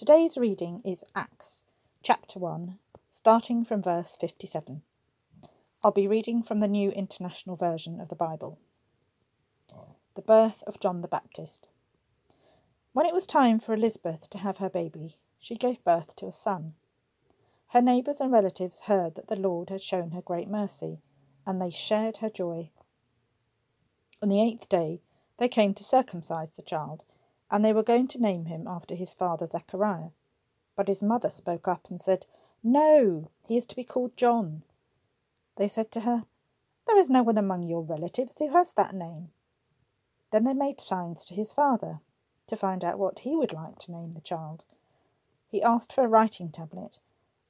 Today's reading is Acts, chapter 1, starting from verse 57. I'll be reading from the New International Version of the Bible. The birth of John the Baptist. When it was time for Elizabeth to have her baby, she gave birth to a son. Her neighbours and relatives heard that the Lord had shown her great mercy, and they shared her joy. On the eighth day, they came to circumcise the child and they were going to name him after his father Zechariah. But his mother spoke up and said, No, he is to be called John. They said to her, There is no one among your relatives who has that name. Then they made signs to his father to find out what he would like to name the child. He asked for a writing tablet,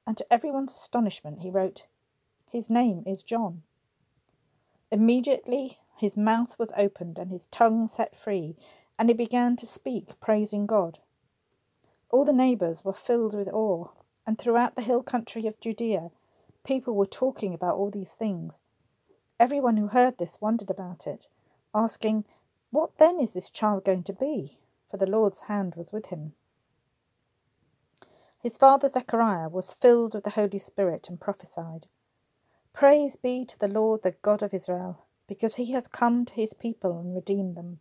and to everyone's astonishment, he wrote, His name is John. Immediately his mouth was opened and his tongue set free, and he began to speak, praising God. All the neighbours were filled with awe, and throughout the hill country of Judea, people were talking about all these things. Everyone who heard this wondered about it, asking, What then is this child going to be? For the Lord's hand was with him. His father Zechariah was filled with the Holy Spirit and prophesied, Praise be to the Lord, the God of Israel, because he has come to his people and redeemed them.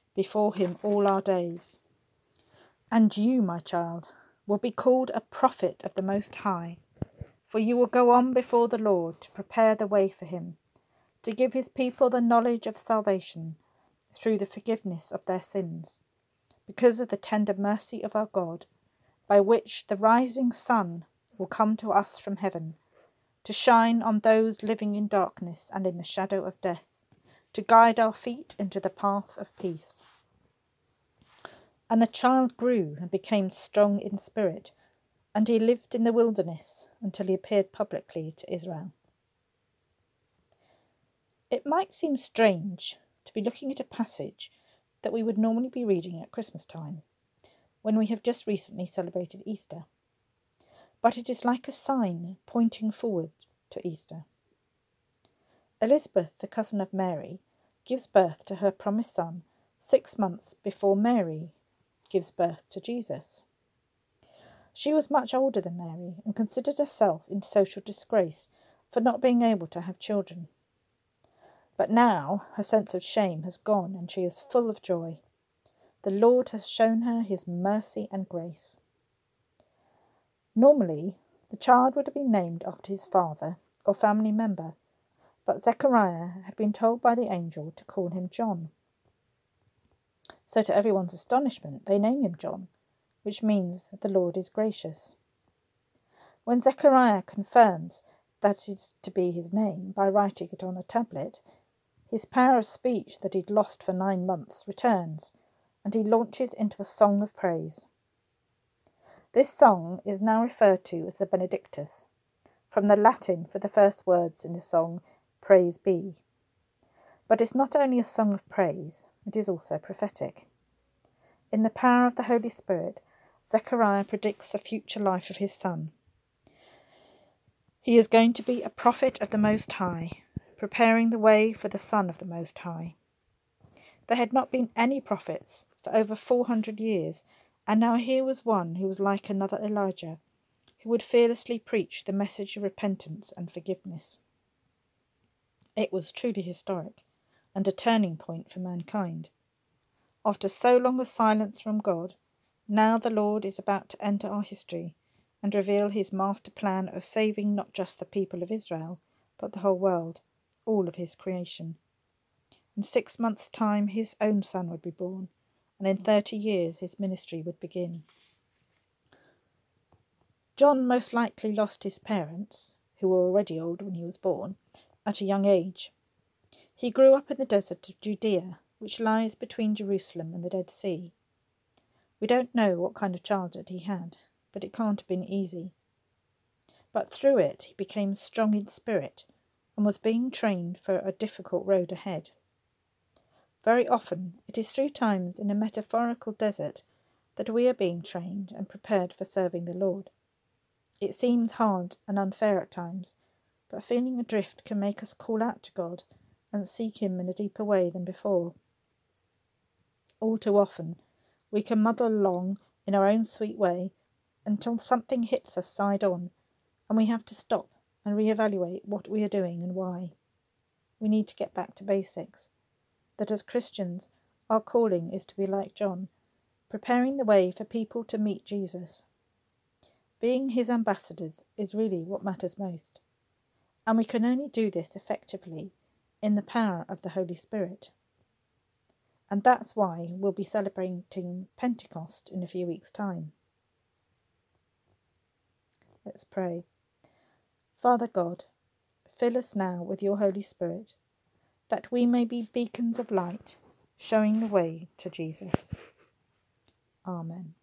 before him all our days. And you, my child, will be called a prophet of the Most High, for you will go on before the Lord to prepare the way for him, to give his people the knowledge of salvation through the forgiveness of their sins, because of the tender mercy of our God, by which the rising sun will come to us from heaven, to shine on those living in darkness and in the shadow of death to guide our feet into the path of peace. And the child grew and became strong in spirit, and he lived in the wilderness until he appeared publicly to Israel. It might seem strange to be looking at a passage that we would normally be reading at Christmas time, when we have just recently celebrated Easter. But it is like a sign pointing forward to Easter. Elizabeth, the cousin of Mary, gives birth to her promised son six months before Mary gives birth to Jesus. She was much older than Mary and considered herself in social disgrace for not being able to have children. But now her sense of shame has gone and she is full of joy. The Lord has shown her his mercy and grace. Normally, the child would have been named after his father or family member, but Zechariah had been told by the angel to call him John. So, to everyone's astonishment, they name him John, which means that the Lord is gracious. When Zechariah confirms that is to be his name by writing it on a tablet, his power of speech that he'd lost for nine months returns, and he launches into a song of praise. This song is now referred to as the Benedictus, from the Latin for the first words in the song Praise Be. But it's not only a song of praise, it is also prophetic. In the power of the Holy Spirit, Zechariah predicts the future life of his son. He is going to be a prophet of the Most High, preparing the way for the Son of the Most High. There had not been any prophets for over four hundred years, and now here was one who was like another Elijah, who would fearlessly preach the message of repentance and forgiveness. It was truly historic and a turning point for mankind. After so long a silence from God, now the Lord is about to enter our history and reveal his master plan of saving not just the people of Israel, but the whole world, all of his creation. In six months' time, his own son would be born, and in thirty years his ministry would begin. John most likely lost his parents, who were already old when he was born, at a young age. He grew up in the desert of Judea, which lies between Jerusalem and the Dead Sea. We don't know what kind of childhood he had, but it can't have been easy. But through it, he became strong in spirit and was being trained for a difficult road ahead. Very often, it is through times in a metaphorical desert that we are being trained and prepared for serving the Lord. It seems hard and unfair at times, but feeling adrift can make us call out to God and seek Him in a deeper way than before. All too often, we can muddle along in our own sweet way until something hits us side on, and we have to stop and reevaluate what we are doing and why. We need to get back to basics. That as Christians, our calling is to be like John, preparing the way for people to meet Jesus. Being his ambassadors is really what matters most. And we can only do this effectively in the power of the Holy Spirit. And that's why we'll be celebrating Pentecost in a few weeks' time. Let's pray. Father God, fill us now with your Holy Spirit, that we may be beacons of light, showing the way to Jesus. Amen.